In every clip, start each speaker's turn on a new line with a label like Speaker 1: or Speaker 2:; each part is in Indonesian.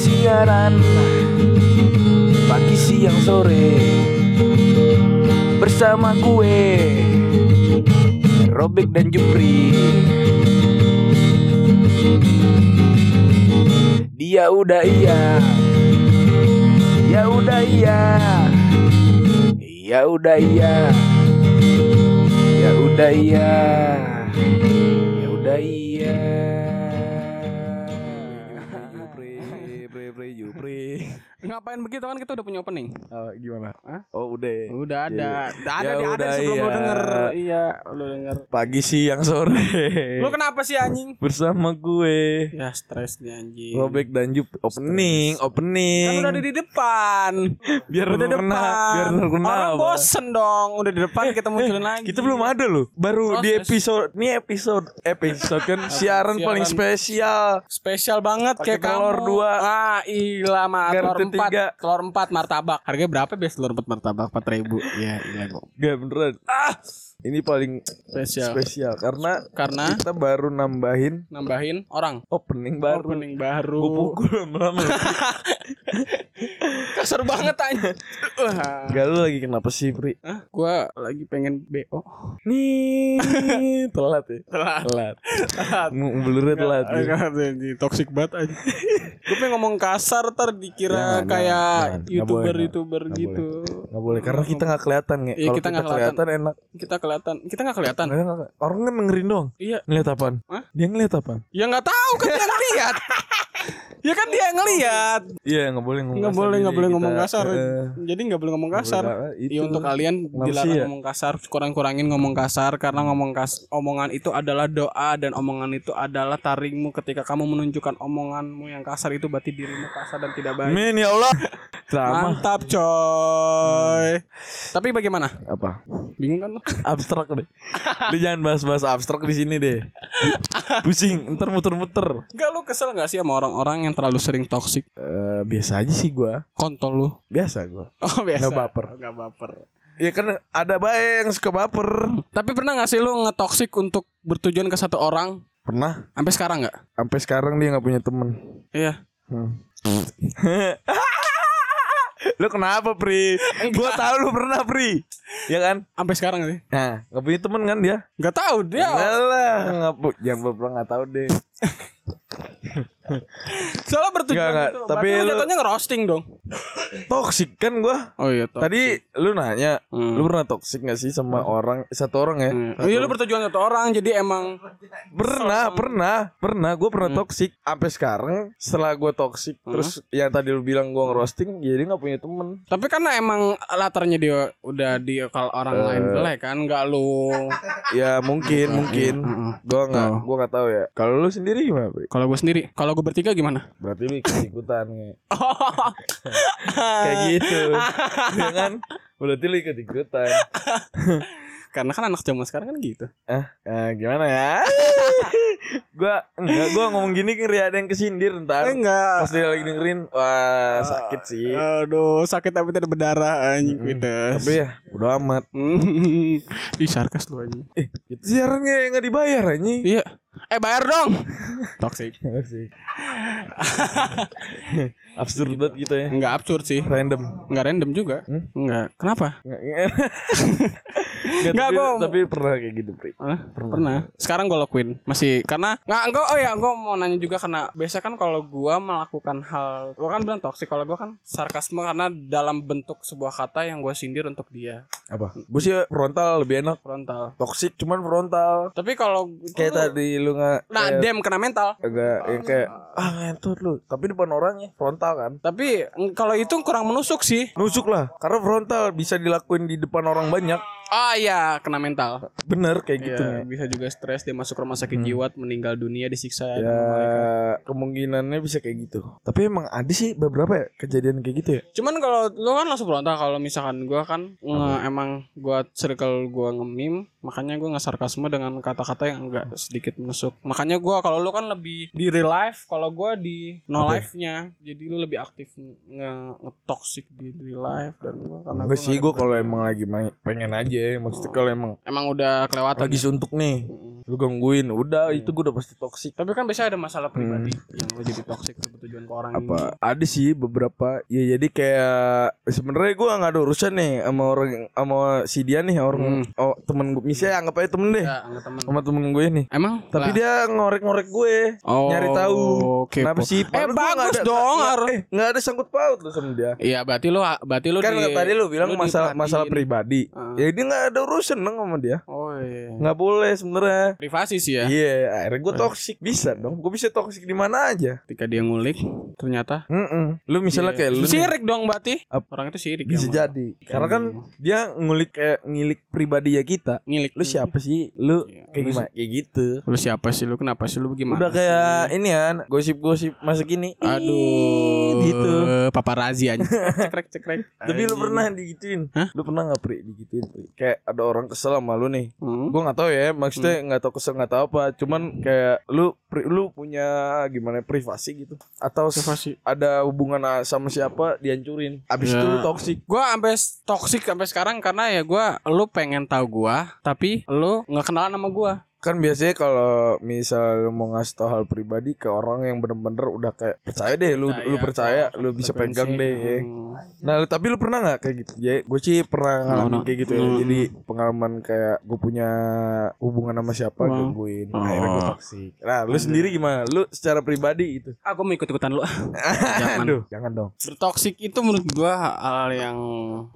Speaker 1: siaran. Pagi siang sore. Bersama gue Robek dan Jupri. Dia udah iya. Ya udah iya. Ya udah iya. Ya udah iya. Ya udah iya
Speaker 2: Ngapain begitu kan kita udah punya opening.
Speaker 3: Oh, gimana?
Speaker 2: Hah?
Speaker 3: Oh, udah.
Speaker 2: Udah ada. Udah ada
Speaker 3: Ya
Speaker 2: di ada
Speaker 3: udah,
Speaker 2: sebelum lu
Speaker 3: iya.
Speaker 2: denger. Iya, lu denger.
Speaker 3: Pagi, siang, sore.
Speaker 2: Lu kenapa sih anjing?
Speaker 3: Bersama gue.
Speaker 2: Ya stres nih anjing.
Speaker 3: Robek dan Jup opening,
Speaker 2: Kan
Speaker 3: opening.
Speaker 2: udah ada di depan.
Speaker 3: biar
Speaker 2: udah
Speaker 3: kena, biar lu kena.
Speaker 2: Orang
Speaker 3: apa?
Speaker 2: bosen dong. Udah di depan kita munculin lagi.
Speaker 3: Kita belum ada loh. Baru di
Speaker 2: Proses.
Speaker 3: episode, ini episode episode kan siaran
Speaker 2: Siaran.
Speaker 3: paling spesial.
Speaker 2: Spesial banget
Speaker 3: Pakai
Speaker 2: kayak
Speaker 3: telur
Speaker 2: kamu.
Speaker 3: dua.
Speaker 2: Ah, ilah mah telur empat. Telur empat martabak. Harganya berapa biasa telur empat martabak? Empat ribu. Iya, iya kok.
Speaker 3: Gak beneran. Ah, ini paling
Speaker 2: Spesial.
Speaker 3: spesial karena
Speaker 2: Karena
Speaker 3: kita baru nambahin
Speaker 2: nambahin orang.
Speaker 3: opening baru.
Speaker 2: Opening baru.
Speaker 3: Gue pukul lama-lama.
Speaker 2: Kasar banget. Wah.
Speaker 3: Gak lu lagi kenapa sih Pri?
Speaker 2: Hah? Gua lagi pengen BO.
Speaker 3: Nih telat ya.
Speaker 2: Telat.
Speaker 3: Telat. Belurnya telat. ya.
Speaker 2: Enggak, anjing. toxic banget aja. Gue pengen ngomong kasar ntar dikira
Speaker 3: Jangan,
Speaker 2: kayak.
Speaker 3: Nggak
Speaker 2: youtuber gitu.
Speaker 3: Nggak boleh karena kita nggak kelihatan ya. Kalau
Speaker 2: kita
Speaker 3: kita,
Speaker 2: nggak
Speaker 3: kelihatan enak.
Speaker 2: Kita kelihatan, kita nggak kelihatan.
Speaker 3: Nggak, nggak, nggak. Orang kan dengerin doang.
Speaker 2: Iya.
Speaker 3: Ngeliat apaan?
Speaker 2: Hah?
Speaker 3: Dia ngeliat apaan?
Speaker 2: Ya nggak tahu kan dia ngeliat. ya kan dia ngeliat.
Speaker 3: Iya nggak boleh ngomong
Speaker 2: Nggak
Speaker 3: kasar
Speaker 2: boleh nggak boleh
Speaker 3: kita,
Speaker 2: ngomong kasar. Jadi nggak boleh ngomong kasar. Iya untuk kalian dilarang
Speaker 3: ya?
Speaker 2: ngomong kasar, kurang-kurangin ngomong kasar karena ngomong kas omongan itu adalah doa dan omongan itu adalah taringmu ketika kamu menunjukkan omonganmu yang kasar itu berarti dirimu kasar dan tidak baik.
Speaker 3: Amin ya Allah. Drama
Speaker 2: Mantap coy. Tapi bagaimana?
Speaker 3: apa?
Speaker 2: Bingung kan lu?
Speaker 3: Abstrak deh. Lu jangan bahas-bahas abstrak di sini deh. Pusing, ntar muter-muter.
Speaker 2: Enggak lu kesel gak sih sama orang-orang yang terlalu sering toksik?
Speaker 3: Eh, biasa aja sih gua.
Speaker 2: Kontol lu.
Speaker 3: Biasa gua.
Speaker 2: Oh biasa.
Speaker 3: Nggak baper.
Speaker 2: Nggak baper.
Speaker 3: Ya kan ada baik yang suka baper.
Speaker 2: Tapi pernah gak sih lu ngetoksik untuk bertujuan ke satu orang?
Speaker 3: Pernah.
Speaker 2: Sampai sekarang nggak?
Speaker 3: Sampai sekarang dia nggak punya temen.
Speaker 2: Iya.
Speaker 3: Hmm. lu kenapa Pri? Gua tahu lu pernah Pri. Ya kan?
Speaker 2: Sampai sekarang sih.
Speaker 3: Nah, nggak punya temen kan dia?
Speaker 2: Nggak tahu dia.
Speaker 3: Enggak lah, nggak pu- jangan pernah nggak tahu deh.
Speaker 2: Soalnya bertujuan
Speaker 3: Nggak, nggak.
Speaker 2: itu.
Speaker 3: Tapi
Speaker 2: Berarti lu
Speaker 3: lu-
Speaker 2: jatuhnya ngerosting dong.
Speaker 3: Toxic kan gua.
Speaker 2: Oh iya. toxic.
Speaker 3: Tadi lu nanya,
Speaker 2: Hmm.
Speaker 3: lu pernah toxic gak sih sama orang satu orang ya?
Speaker 2: Hmm. Oh iya lu bertujuan satu orang jadi emang
Speaker 3: Pernah, pernah, pernah. Gue pernah toxic. Sampai sekarang, setelah gue toxic, terus yang tadi lu bilang gue ngerosting, jadi nggak punya temen.
Speaker 2: tapi karena emang latarnya dia udah di kalau orang
Speaker 3: Eh.
Speaker 2: lain jelek kan nggak lu
Speaker 3: Ya mungkin, mungkin.
Speaker 2: Heeh.
Speaker 3: Gue nggak,
Speaker 2: Oh.
Speaker 3: gue nggak tahu ya. Kalau lu sendiri gimana?
Speaker 2: Kalau gue sendiri kalau gue bertiga gimana
Speaker 3: Berarti ikut ikutan kayak, kayak gitu, ya kan? Berarti lu ikut ikutan.
Speaker 2: karena kan anak zaman sekarang kan gitu
Speaker 3: Ah, eh, gimana ya? gua enggak, gua ngomong gini ngeri ada yang kesindir ntar.
Speaker 2: enggak
Speaker 3: Pas dia lagi dengerin, wah sakit sih.
Speaker 2: aduh sakit tapi tidak berdarah anjing Wides.
Speaker 3: Tapi ya, udah amat.
Speaker 2: Hmm. Ih sarkas lu anjing
Speaker 3: Eh, itu siaran nggak nggak dibayar anjing.
Speaker 2: Iya Eh bayar dong Toxic.
Speaker 3: Absurd banget gitu ya.
Speaker 2: Enggak absurd sih
Speaker 3: Random.
Speaker 2: Enggak random juga
Speaker 3: Hmm?
Speaker 2: Enggak Kenapa?
Speaker 3: Nggak, nggak. Nggak, tapi,
Speaker 2: gua-
Speaker 3: tapi pernah kayak gitu, Pri.
Speaker 2: Hah? Pernah. Sekarang gue lakuin. Masih karena nggak gue oh ya gue mau nanya juga karena biasa kan kalau gue melakukan hal gue kan bilang toksik kalau gue kan sarkasme karena dalam bentuk sebuah kata yang gue sindir untuk dia
Speaker 3: Apa? Gue sih frontal lebih enak.
Speaker 2: frontal.
Speaker 3: Toxic cuman frontal.
Speaker 2: Tapi kalau
Speaker 3: Kayak tadi lu nggak
Speaker 2: nah
Speaker 3: kayak-
Speaker 2: dem kena mental.
Speaker 3: agak yang kayak ah ngentot lu. Tapi depan orangnya frontal kan.
Speaker 2: Tapi kalau itu kurang menusuk sih.
Speaker 3: Nusuk lah. Karena frontal bisa dilakuin di depan orang banyak.
Speaker 2: Ah iya kena mental.
Speaker 3: Bener kayak gitu nih.
Speaker 2: bisa juga stres dia masuk rumah sakit jiwa meninggal dunia disiksa
Speaker 3: Ya kemungkinannya bisa kayak gitu. Tapi emang ada sih beberapa ya kejadian kayak gitu ya.
Speaker 2: Cuman kalau lu kan langsung frontal kalau misalkan gua kan nge- emang gua circle gua nge-meme, makanya gua nggak sarkasme dengan kata-kata yang enggak sedikit menusuk. Makanya gua kalau lu kan lebih di real life, kalau gua di no
Speaker 3: ya?
Speaker 2: life-nya. Jadi lu lebih aktif nge, nge toxic di real life dan gua karena gua
Speaker 3: sih gue kalau emang lagi pengen aja Iya, maksudnya kalau emang
Speaker 2: Emang udah kelewatan.
Speaker 3: lagi suntuk nih, lu gangguin, udah itu gue udah pasti toksik.
Speaker 2: Tapi kan biasanya ada masalah pribadi yang lo jadi toxic tuh bertujuan ke orang
Speaker 3: Apa? Ada sih beberapa. Ya jadi kayak sebenarnya gue nggak ada urusan nih sama orang sama si dia nih orang oh temen gue misalnya anggap aja temen deh
Speaker 2: ini. Ya, temen.
Speaker 3: sama temen gue nih.
Speaker 2: Emang?
Speaker 3: Tapi
Speaker 2: Lah.
Speaker 3: dia ngorek-ngorek gue,
Speaker 2: Oh,
Speaker 3: nyari tahu
Speaker 2: kepo.
Speaker 3: kenapa sih.
Speaker 2: Eh bagus
Speaker 3: ada-
Speaker 2: dong.
Speaker 3: nggak-. Eh nggak ada sangkut paut lu sama dia.
Speaker 2: Iya, berarti lu berarti lu
Speaker 3: kan
Speaker 2: di-
Speaker 3: tadi lu bilang masalah
Speaker 2: diperhatiin.
Speaker 3: masalah pribadi.
Speaker 2: Heeh.
Speaker 3: Ya dia nggak ada urusan dong sama dia.
Speaker 2: Oh iya.
Speaker 3: Nggak boleh sebenarnya.
Speaker 2: Privasi sih ya.
Speaker 3: Iya, akhirnya gue toksik bisa dong. Gue bisa toksik di mana aja.
Speaker 2: Ketika dia ngulik ternyata
Speaker 3: Mm Lu misalnya kayak lu
Speaker 2: sirik dong berarti.
Speaker 3: Ap-
Speaker 2: Orang itu sirik
Speaker 3: bisa
Speaker 2: ya,
Speaker 3: jadi. Karena kan dia ngulik kayak ngilik pribadi ya kita.
Speaker 2: ngilik.
Speaker 3: Lu siapa sih? Lu
Speaker 2: Iya,
Speaker 3: kayak gimana? Kayak gitu.
Speaker 2: Lu siapa sih lu? Kenapa sih lu gimana?
Speaker 3: Udah
Speaker 2: sih?
Speaker 3: kayak ini kan gosip-gosip masa gini.
Speaker 2: Aduh,
Speaker 3: gitu.
Speaker 2: Paparazi aja. cekrek cekrek.
Speaker 3: Tapi lu pernah digituin?
Speaker 2: Hah?
Speaker 3: Lu pernah nggak pri digituin? Pri? Kayak ada orang kesel sama lu nih.
Speaker 2: Hmm.
Speaker 3: Gue nggak tahu ya, maksudnya nggak tahu kesel nggak tahu apa. Cuman kayak lu pri, lu punya gimana privasi gitu? Atau
Speaker 2: Privasi.
Speaker 3: ada hubungan sama siapa dihancurin? Abis
Speaker 2: Ya.
Speaker 3: itu lu toksik.
Speaker 2: Gua sampai toxic sampai sekarang karena ya gua lu pengen tahu gua tapi lu nggak kenalan sama gua.
Speaker 3: Kan biasanya kalau misal mau ngasih tau hal pribadi ke orang yang bener-bener udah kayak percaya deh lu lu percaya lu bisa pegang deh. ya. Nah, lu- tapi lu pernah nggak kayak gitu? Ya, gue sih pernah ngalamin
Speaker 2: no.
Speaker 3: kayak gitu ya.
Speaker 2: Hmm.
Speaker 3: Jadi pengalaman kayak gue punya hubungan sama siapa
Speaker 2: Wah.
Speaker 3: gangguin.
Speaker 2: Oh.
Speaker 3: Akhirnya gue toksik. Nah, lu sendiri gimana? Lu secara pribadi itu?
Speaker 2: Aku mau ikut ikutan lu. Jangan.
Speaker 3: Aduh, jangan dong.
Speaker 2: Bertoksik itu menurut gua hal yang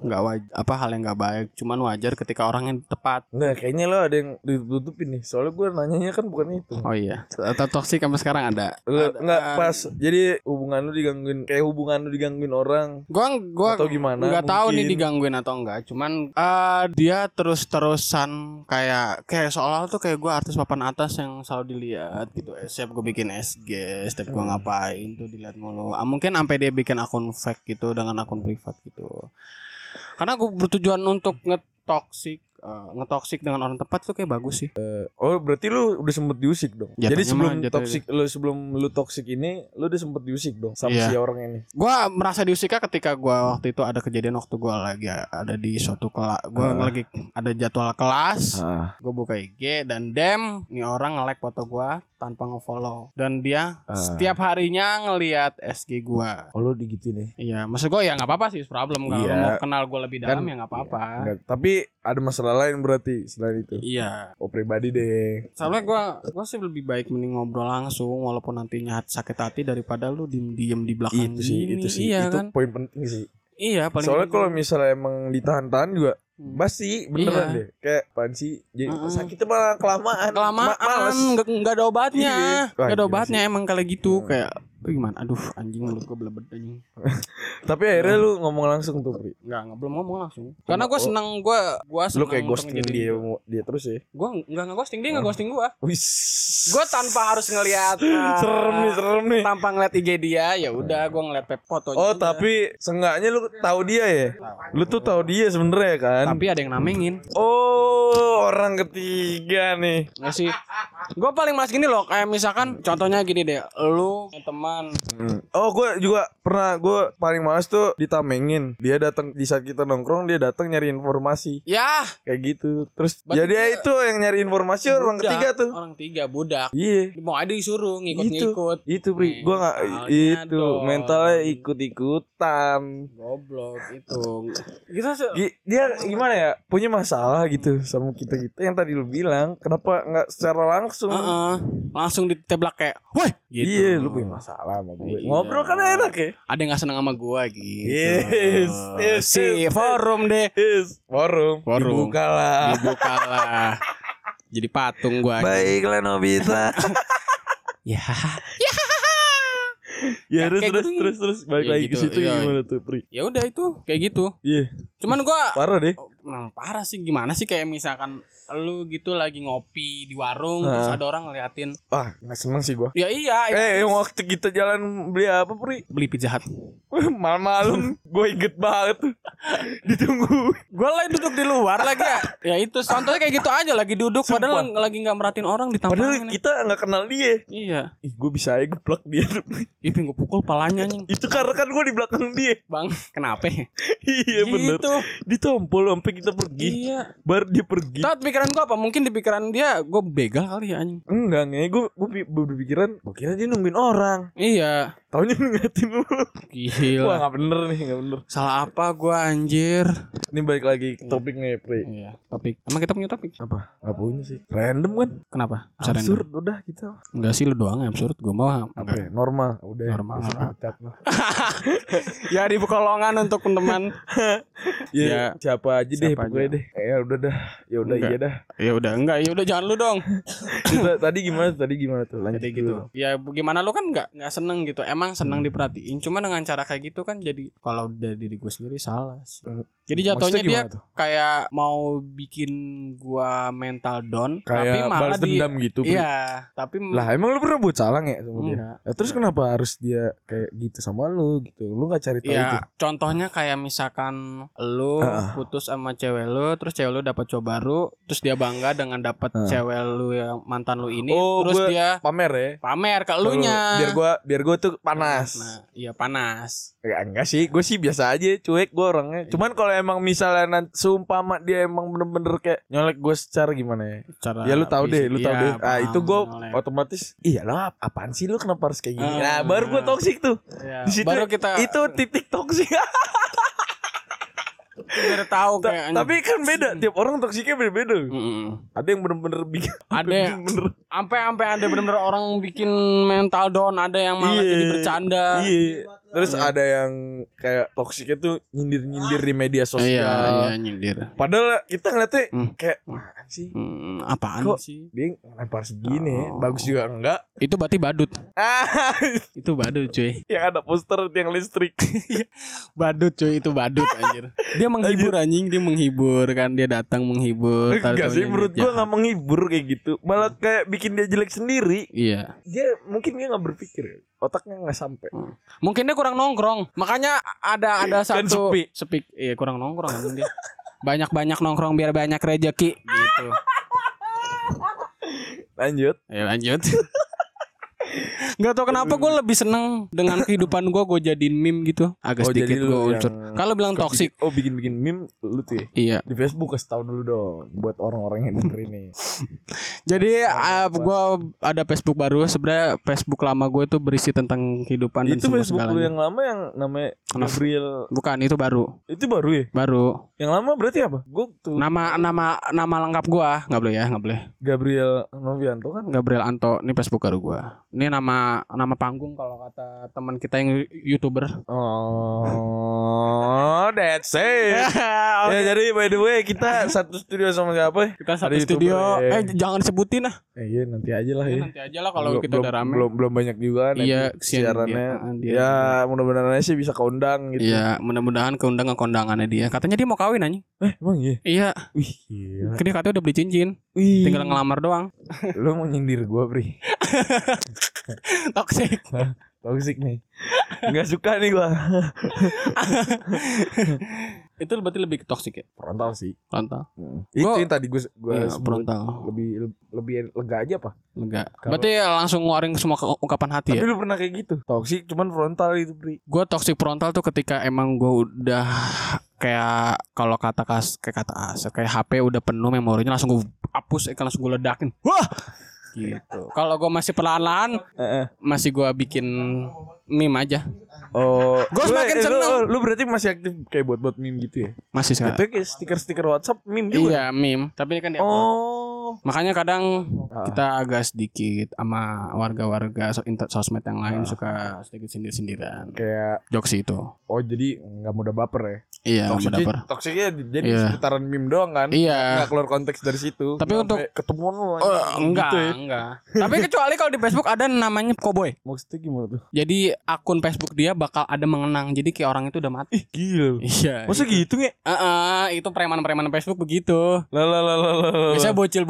Speaker 2: nggak wajar apa hal yang nggak baik cuman wajar ketika orang yang tepat
Speaker 3: Enggak, kayaknya lo ada yang ditutupin nih. Soalnya gue nanyanya kan bukan itu.
Speaker 2: oh iya. Atau toksik sampai sekarang ada? Ada-
Speaker 3: pas. Jadi hubungan lu digangguin kayak hubungan lu digangguin orang.
Speaker 2: Gua gua
Speaker 3: atau gimana?
Speaker 2: nggak tahu nih digangguin atau enggak. Cuman eh, dia terus terusan kayak kayak soal tuh kayak gua artis papan atas yang selalu dilihat gitu. Eh, setiap gue bikin SG setiap
Speaker 3: Hmm.
Speaker 2: gua ngapain tuh dilihat mulu. Ah, mungkin sampai dia bikin akun fake gitu dengan akun privat gitu. Karena gue bertujuan untuk ngetoksik eh, ngetoksik dengan orang tepat tuh kayak bagus sih
Speaker 3: Oh, berarti lu udah sempet diusik dong.
Speaker 2: Jatuhnya
Speaker 3: Jadi sebelum toksik lu sebelum lu toksik ini, lu udah sempet diusik dong sama
Speaker 2: Iya.
Speaker 3: si orang ini.
Speaker 2: Gua merasa diusiknya ketika gua waktu itu ada kejadian waktu gua lagi ada di suatu kelas gua
Speaker 3: Ah.
Speaker 2: lagi ada jadwal kelas
Speaker 3: Ah.
Speaker 2: gue buka IG dan dem nih orang nge-like foto gua tanpa nge-follow dan dia
Speaker 3: Ah.
Speaker 2: setiap harinya ngelihat SG gua
Speaker 3: Oh, lu digituin ya?
Speaker 2: iya maksud gua ya nggak apa-apa sih problem kalau
Speaker 3: Iya.
Speaker 2: lu mau kenal gua lebih dalam
Speaker 3: Kan-
Speaker 2: ya nggak apa-apa
Speaker 3: Enggak, tapi ada masalah lain berarti selain itu.
Speaker 2: iya
Speaker 3: Oh, pribadi deh.
Speaker 2: soalnya gua gua sih lebih baik mending ngobrol langsung walaupun nantinya sakit hati daripada lu diem diem di belakang
Speaker 3: itu sih,
Speaker 2: gini.
Speaker 3: itu sih.
Speaker 2: iya
Speaker 3: itu
Speaker 2: kan
Speaker 3: poin penting sih.
Speaker 2: iya paling
Speaker 3: Soalnya kalau misalnya emang ditahan-tahan juga
Speaker 2: Hmm.
Speaker 3: pasti beneran
Speaker 2: Iya.
Speaker 3: deh. Kayak apaan sih? Jadi
Speaker 2: Mm-mm.
Speaker 3: sakitnya malah kelamaan.
Speaker 2: kelamaan
Speaker 3: Ma- males.
Speaker 2: nggak ada obatnya
Speaker 3: Iya.
Speaker 2: Nggak ada obatnya
Speaker 3: sih.
Speaker 2: emang kayak gitu
Speaker 3: Hmm.
Speaker 2: kayak "Eh, gimana aduh anjing mulut gue belebet anjing
Speaker 3: Tapi akhirnya lu ngomong langsung tuh, Pri.
Speaker 2: nggak nggak belum ngomong langsung karena gue
Speaker 3: oh.
Speaker 2: senang gue gue
Speaker 3: Lu kayak ghosting dia dia terus ya.
Speaker 2: gue nggak nggak ghosting dia nggak ghosting gue
Speaker 3: Wis.
Speaker 2: gue tanpa harus ngelihat
Speaker 3: serem nih, serem nih.
Speaker 2: tanpa ngeliat IG dia ya udah gue ngeliat pep fotonya
Speaker 3: Oh, tapi seenggaknya lu tahu dia ya? Lu tuh tahu dia sebenarnya kan?
Speaker 2: tapi ada yang namengin
Speaker 3: Oh, orang ketiga nih.
Speaker 2: nggak sih gue paling mas gini loh kayak misalkan contohnya gini deh lu teman
Speaker 3: Oh, gue juga pernah gue paling males tuh ditamengin. Dia datang di saat kita nongkrong, dia datang nyari informasi
Speaker 2: ya
Speaker 3: kayak gitu. Terus
Speaker 2: Berarti
Speaker 3: jadi
Speaker 2: dia-
Speaker 3: itu yang nyari informasi orang
Speaker 2: budak.
Speaker 3: ketiga tuh.
Speaker 2: orang tiga budak
Speaker 3: Iya.
Speaker 2: mau ada disuruh ngikut-ngikut
Speaker 3: Itu, Pri. Gua nggak itu
Speaker 2: dong.
Speaker 3: mentalnya ikut-ikutan.
Speaker 2: goblok itu kita
Speaker 3: Dia gimana ya? Punya masalah gitu sama kita-kita yang tadi lu bilang. Kenapa nggak secara langsung?
Speaker 2: Heeh. langsung diteblak kayak woi gitu.
Speaker 3: Iya, lu punya masalah sama gue.
Speaker 2: Iya.
Speaker 3: Ngobrol kan enak ya.
Speaker 2: ada yang gak seneng sama gua gitu
Speaker 3: Yes, yes,
Speaker 2: si
Speaker 3: yes,
Speaker 2: forum deh
Speaker 3: Yes, forum.
Speaker 2: Forum.
Speaker 3: Dibuka lah.
Speaker 2: dibuka lah jadi patung gua
Speaker 3: Baiklah Nobita.
Speaker 2: ya
Speaker 3: ya terus
Speaker 2: Kayak
Speaker 3: terus
Speaker 2: gitu.
Speaker 3: terus terus balik
Speaker 2: Ya
Speaker 3: lagi ke
Speaker 2: gitu,
Speaker 3: situ
Speaker 2: iya.
Speaker 3: gimana tuh Pri?
Speaker 2: ya udah itu kayak gitu
Speaker 3: Iya,
Speaker 2: cuman gua
Speaker 3: parah deh.
Speaker 2: oh, nah, parah sih gimana sih kayak misalkan lu gitu lagi ngopi di warung
Speaker 3: Nah.
Speaker 2: terus ada orang ngeliatin
Speaker 3: Wah, nggak seneng sih gua.
Speaker 2: ya iya
Speaker 3: Eh, yang waktu kita jalan beli apa Pri?
Speaker 2: beli pizza hut
Speaker 3: Malam-malam gue inget banget. Ditunggu.
Speaker 2: Gue lagi duduk di luar lagi ya. Ya itu contohnya kayak gitu aja lagi duduk padahal lagi nggak merhatiin orang
Speaker 3: Padahal
Speaker 2: ditampangin.
Speaker 3: kita nggak kenal dia.
Speaker 2: Iya.
Speaker 3: Ih, gue bisa aja geplak dia.
Speaker 2: Ih, gue pukul palanya.
Speaker 3: Itu karena kan gue di belakang dia.
Speaker 2: Bang, kenapa?
Speaker 3: iya bener.
Speaker 2: Gitu.
Speaker 3: Ditompol sampai kita pergi.
Speaker 2: Iya.
Speaker 3: Baru dia pergi.
Speaker 2: Tahu pikiran gua apa? Mungkin di pikiran dia gue begal kali ya anjing.
Speaker 3: Enggak, nge. Gue gue berpikiran, gue kira dia nungguin orang.
Speaker 2: Iya.
Speaker 3: Taunya ngeliatin lu. Wah,
Speaker 2: Gila.
Speaker 3: nggak bener nih, nggak bener.
Speaker 2: Salah apa gua anjir?
Speaker 3: Ini balik lagi ke topiknya ya, Pri.
Speaker 2: Iya. Topik. Emang kita punya topik?
Speaker 3: Apa? Gak punya sih. Random kan?
Speaker 2: Kenapa? Bisa random?
Speaker 3: Absurd udah gitu.
Speaker 2: Enggak sih lu doang absurd. Gua mau
Speaker 3: Apa ya? Normal. Udah.
Speaker 2: Normal.
Speaker 3: Pecat lah.
Speaker 2: ya di pekolongan untuk teman.
Speaker 3: Ya,
Speaker 2: Ya,
Speaker 3: siapa aja deh
Speaker 2: siapa
Speaker 3: pokoknya
Speaker 2: aja.
Speaker 3: deh. Ya udah dah. Ya udah
Speaker 2: Enggak.
Speaker 3: iya dah.
Speaker 2: ya udah enggak, ya udah jangan lu dong.
Speaker 3: Tadi gimana? Tadi gimana tuh? Lanjut
Speaker 2: Jadi
Speaker 3: dulu.
Speaker 2: gitu. Ya gimana lu kan nggak nggak seneng gitu. Emang seneng diperhatiin. Cuma dengan cara kayak gitu kan jadi kalau dari diri gue sendiri salah. sih. Jadi jatuhnya dia
Speaker 3: tuh?
Speaker 2: kayak mau bikin gua mental down, tapi
Speaker 3: Kayak
Speaker 2: malah
Speaker 3: balas
Speaker 2: di
Speaker 3: dendam gitu.
Speaker 2: Iya, tapi
Speaker 3: Lah emang lu pernah buat salah ya sama dia? Ya, terus kenapa harus dia kayak gitu sama lu gitu? Lu gak cari tahu itu?
Speaker 2: Ya, contohnya kayak misalkan lu
Speaker 3: Ah.
Speaker 2: putus sama cewek lu, terus cewek lu dapat cowok baru, terus dia bangga dengan dapat
Speaker 3: Ah.
Speaker 2: cewek lu yang mantan lu ini,
Speaker 3: Oh,
Speaker 2: terus
Speaker 3: gua-
Speaker 2: dia
Speaker 3: Pamer ya?
Speaker 2: pamer ke
Speaker 3: Kalau-
Speaker 2: elunya.
Speaker 3: Biar gua biar gua tuh panas.
Speaker 2: Nah, iya panas.
Speaker 3: Ya, enggak sih, gue sih biasa aja, cuek gue orangnya. Cuman kalau emang misalnya nanti seumpama dia emang bener-bener kayak nyolek gue secara gimana ya?
Speaker 2: Cara
Speaker 3: Ya lu tahu deh, lu tahu
Speaker 2: Iya,
Speaker 3: deh. Ah itu gue otomatis, iya lah, apaan sih lu kenapa harus kayak gini?
Speaker 2: Ah.
Speaker 3: Nah, baru gue toxic tuh.
Speaker 2: Iya,
Speaker 3: Di situ
Speaker 2: baru kita
Speaker 3: itu titik toxic.
Speaker 2: biar tahu
Speaker 3: Ta-
Speaker 2: kayak
Speaker 3: Tapi kan beda, tiap orang toksiknya beda-beda.
Speaker 2: Mm-mm.
Speaker 3: Ada yang bener-bener bikin,
Speaker 2: Ada yang-
Speaker 3: bener
Speaker 2: Sampai sampai ada benar-benar orang bikin mental down, ada yang malah
Speaker 3: Iya.
Speaker 2: jadi bercanda.
Speaker 3: Iya. Terus ada yang kayak toksiknya tuh nyindir-nyindir di media sosial.
Speaker 2: Iya, iya nyindir.
Speaker 3: Padahal kita ngeliatnya
Speaker 2: Hmm.
Speaker 3: kayak apaan sih?
Speaker 2: Hmm, apaan
Speaker 3: Kok-
Speaker 2: sih?
Speaker 3: Dia lempar segini,
Speaker 2: Oh.
Speaker 3: bagus juga enggak?
Speaker 2: Itu berarti badut. Itu badut, cuy.
Speaker 3: yang ada poster yang listrik.
Speaker 2: Badut, cuy. Itu badut anjir. Dia menghibur anjing, dia menghibur kan, dia datang menghibur.
Speaker 3: Enggak sih, menurut gua
Speaker 2: jahat.
Speaker 3: nggak menghibur kayak gitu. Malah kayak bikin dia jelek sendiri.
Speaker 2: Iya.
Speaker 3: Dia mungkin dia nggak berpikir, otaknya nggak sampai.
Speaker 2: Mungkin dia kurang nongkrong. Makanya ada ada
Speaker 3: Kan
Speaker 2: satu
Speaker 3: sepi.
Speaker 2: sepi. Iya, kurang nongkrong dia. Banyak-banyak nongkrong biar banyak rejeki gitu.
Speaker 3: Lanjut.
Speaker 2: Ya lanjut. Gak tau kenapa gue lebih seneng dengan kehidupan gue gue jadiin meme gitu agak
Speaker 3: Oh,
Speaker 2: sedikit gue unsur.
Speaker 3: yang-
Speaker 2: Kalau bilang toxic,
Speaker 3: Oh bikin-bikin meme lu tuh ya.
Speaker 2: iya.
Speaker 3: Di Facebook kasih tahu dulu dong buat orang-orang yang denger ini.
Speaker 2: Jadi uh, gue ada Facebook baru. Sebenarnya Facebook lama gue tuh berisi tentang kehidupan dan
Speaker 3: itu
Speaker 2: semua
Speaker 3: Facebook yang lama yang namanya
Speaker 2: Kenapa?
Speaker 3: Gabriel.
Speaker 2: Bukan itu baru,
Speaker 3: Itu baru ya?
Speaker 2: baru.
Speaker 3: Yang lama berarti apa? Gue tuh
Speaker 2: Nama nama nama lengkap gue nggak boleh ya, nggak boleh.
Speaker 3: Gabriel Novianto kan.
Speaker 2: Gabriel Anto, ini Facebook baru gue. Ini nama nama panggung kalau kata teman kita yang youtuber.
Speaker 3: Oh, that's it. Ya jadi by the way kita satu studio sama siapa?
Speaker 2: Kita satu
Speaker 3: Ada
Speaker 2: studio.
Speaker 3: YouTuber, ya.
Speaker 2: Eh jangan sebutin lah.
Speaker 3: Eh, iya nanti aja lah
Speaker 2: Ya,
Speaker 3: ya.
Speaker 2: nanti aja lah kalau
Speaker 3: Belum-
Speaker 2: kita udah rame.
Speaker 3: Belum belum banyak juga kan
Speaker 2: Iya,
Speaker 3: siarannya.
Speaker 2: dia. Ah, dia.
Speaker 3: ya mudah-mudahan aja sih bisa keundang gitu.
Speaker 2: Iya, mudah-mudahan keundang ke kondangannya dia. Katanya dia mau kawin anjing.
Speaker 3: Eh emang iya.
Speaker 2: Iya,
Speaker 3: Wih gila.
Speaker 2: dia katanya udah beli cincin,
Speaker 3: Wih.
Speaker 2: tinggal ngelamar doang.
Speaker 3: Lu mau nyindir gua, Bri.
Speaker 2: Toxic.
Speaker 3: Toxic nih. Enggak suka nih gua.
Speaker 2: Itu berarti lebih ke toxic ya?
Speaker 3: Frontal sih.
Speaker 2: Frontal.
Speaker 3: Itu
Speaker 2: Gua-
Speaker 3: yang tadi gua gua
Speaker 2: Iya, frontal.
Speaker 3: lebih lebih lega aja apa?
Speaker 2: Enggak.
Speaker 3: Kalau-
Speaker 2: Berarti langsung ngeluarin semua ke- ungkapan hati
Speaker 3: Tapi
Speaker 2: ya?
Speaker 3: lu pernah kayak gitu. Toxic cuman frontal itu, Bri.
Speaker 2: Gue toxic frontal tuh ketika emang gue udah kayak kalau kata kas kayak kata as kayak HP udah penuh memorinya langsung gue hapus eh, langsung gue ledakin. Wah! Gitu. Kalau gue masih perlahan-lahan
Speaker 3: Heeh.
Speaker 2: masih gue bikin meme aja.
Speaker 3: Oh,
Speaker 2: Gua
Speaker 3: lu-
Speaker 2: semakin
Speaker 3: eh, lu-
Speaker 2: seneng.
Speaker 3: Lu, lu berarti masih aktif kayak buat-buat meme gitu ya?
Speaker 2: Masih sekarang.
Speaker 3: Itu kayak stiker-stiker WhatsApp meme juga.
Speaker 2: Iya, meme. Tapi ini kan di
Speaker 3: Oh.
Speaker 2: Makanya kadang
Speaker 3: Ah.
Speaker 2: kita agak sedikit sama warga-warga so- sosmed yang lain
Speaker 3: Ah.
Speaker 2: suka sedikit sindir-sindiran.
Speaker 3: Kayak
Speaker 2: Jokes itu.
Speaker 3: oh jadi nggak mudah baper ya.
Speaker 2: Iya, nggak
Speaker 3: Toksiknya,
Speaker 2: dapet.
Speaker 3: toksiknya jadi
Speaker 2: Iya.
Speaker 3: seputaran meme doang kan?
Speaker 2: Iya.
Speaker 3: Nggak keluar konteks dari situ.
Speaker 2: Tapi
Speaker 3: Nggak
Speaker 2: untuk-
Speaker 3: ketemuan lu
Speaker 2: Oh,
Speaker 3: anjing,
Speaker 2: enggak,
Speaker 3: gitu ya.
Speaker 2: enggak. Tapi kecuali kalau di Facebook ada namanya Cowboy.
Speaker 3: Maksudnya gimana tuh?
Speaker 2: Jadi akun Facebook dia bakal ada mengenang. Jadi kayak orang itu udah mati.
Speaker 3: Ih, gila.
Speaker 2: Iya.
Speaker 3: Masa gitu nge?
Speaker 2: Heeh, itu preman-preman Facebook begitu.
Speaker 3: Lah lah lah lah lah, lah.
Speaker 2: Biasanya bocil-bocil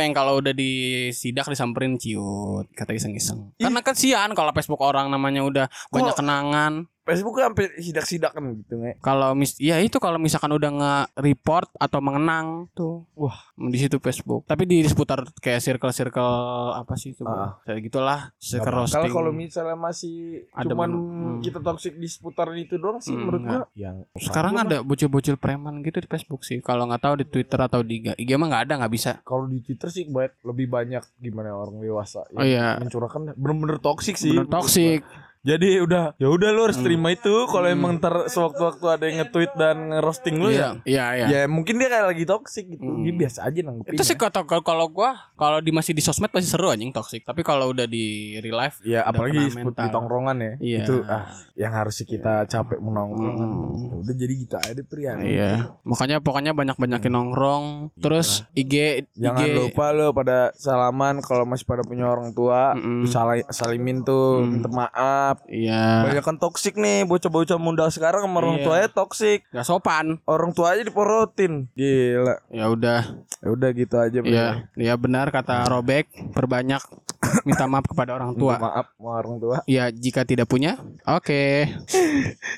Speaker 2: yang kalau udah disidak disamperin ciut, kata iseng-iseng. Karena kesian kalau Facebook orang namanya udah banyak kenangan.
Speaker 3: Facebook kan sampai sidak-sidakan gitu nge.
Speaker 2: Kalau mis ya itu kalau misalkan udah nge-report atau mengenang tuh. Wah, di situ Facebook. Tapi di seputar kayak circle-circle apa sih itu?
Speaker 3: Ah.
Speaker 2: Kayak gitulah, circle
Speaker 3: Kalau
Speaker 2: roasting.
Speaker 3: kalau misalnya masih
Speaker 2: Ada
Speaker 3: cuman.
Speaker 2: Hmm.
Speaker 3: kita toxic di seputaran itu doang sih
Speaker 2: Hmm,
Speaker 3: menurut gua yang
Speaker 2: Sekarang ada bocil-bocil preman gitu di Facebook sih. Kalau nggak tahu di Twitter atau di IG mah nggak ada, nggak bisa.
Speaker 3: kalau di Twitter sih banyak lebih banyak gimana orang dewasa
Speaker 2: Oh iya.
Speaker 3: mencurahkan bener-bener toksik sih
Speaker 2: Bener toxic.
Speaker 3: Jadi udah ya udah lu harus
Speaker 2: Hmm.
Speaker 3: terima itu kalau emang ntar sewaktu-waktu ada yang nge-tweet dan nge-roasting lu ya
Speaker 2: Iya, iya.
Speaker 3: ya mungkin dia kayak lagi toksik gitu
Speaker 2: Hmm.
Speaker 3: dia biasa aja nanggepin
Speaker 2: Itu sih kata kalau kalau gua kalau di masih di sosmed masih seru anjing toxic. Tapi kalau udah di real life
Speaker 3: ya apalagi di tongkrongan ya
Speaker 2: Iya.
Speaker 3: itu ah yang harusnya kita capek menongkrong.
Speaker 2: Hmm.
Speaker 3: Ya udah jadi gitu aja pria
Speaker 2: Iya. Makanya pokoknya banyak-banyakin nongkrong. Terus IG
Speaker 3: Jangan
Speaker 2: IG
Speaker 3: lupa lo pada salaman kalau masih pada punya orang tua, lu sali- salimin tuh,
Speaker 2: Mm.
Speaker 3: minta maaf.
Speaker 2: Iya.
Speaker 3: Banyak kan toksik nih, bocah-bocah muda sekarang sama orang
Speaker 2: Iya.
Speaker 3: tuanya toksik.
Speaker 2: Gak sopan.
Speaker 3: Orang tua aja diporotin. Gila.
Speaker 2: Ya udah.
Speaker 3: Ya udah gitu aja.
Speaker 2: Iya. Ya benar kata Robek. Perbanyak minta maaf kepada orang
Speaker 3: Minta
Speaker 2: tua.
Speaker 3: Maaf sama orang tua.
Speaker 2: Ya jika tidak punya, oke.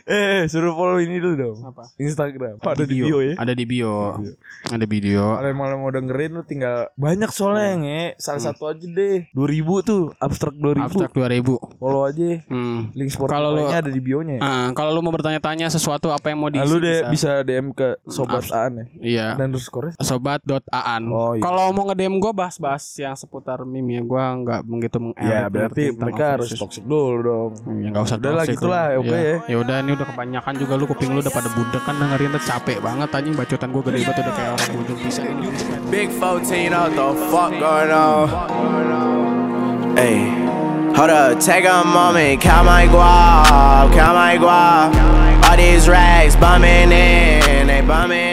Speaker 3: Eh, suruh follow ini dulu dong.
Speaker 2: Apa?
Speaker 3: Instagram. Ada di bio ya.
Speaker 2: Ada di bio. Ada video.
Speaker 3: Kalau emang mau dengerin lu tinggal banyak soalnya yang nge. Salah
Speaker 2: Hmm.
Speaker 3: satu aja deh. 2000 tuh, abstrak 2000.
Speaker 2: Abstrak 2000.
Speaker 3: Follow aja.
Speaker 2: Hmm.
Speaker 3: Link
Speaker 2: Kalau lu-
Speaker 3: ada di bionya ya.
Speaker 2: Ah, kalau lu mau bertanya-tanya sesuatu apa yang mau
Speaker 3: Nah, lu deh
Speaker 2: bisa.
Speaker 3: bisa DM ke sobat
Speaker 2: Abs-
Speaker 3: Aan ya.
Speaker 2: Iya.
Speaker 3: Dan terus skornya
Speaker 2: sobat.aan.
Speaker 3: Oh, iya.
Speaker 2: Kalau mau nge-DM gue bahas-bahas yang seputar meme ya gue nggak begitu meng
Speaker 3: Ya berarti mereka harus toxic dulu dong.
Speaker 2: Ya nggak usah
Speaker 3: Udah lah,
Speaker 2: toxic
Speaker 3: gitulah,
Speaker 2: lu.
Speaker 3: oke ya.
Speaker 2: Ya udah ini udah kebanyakan juga lu kuping lu udah pada budek kan dengerin tuh capek banget anjing bacotan gue gede banget udah kayak orang budek bisa ini.
Speaker 1: Big 14, what the fuck going on? Hey, hold up, take a moment, count my guap, count my guap. All these racks bumming in, they bumming in.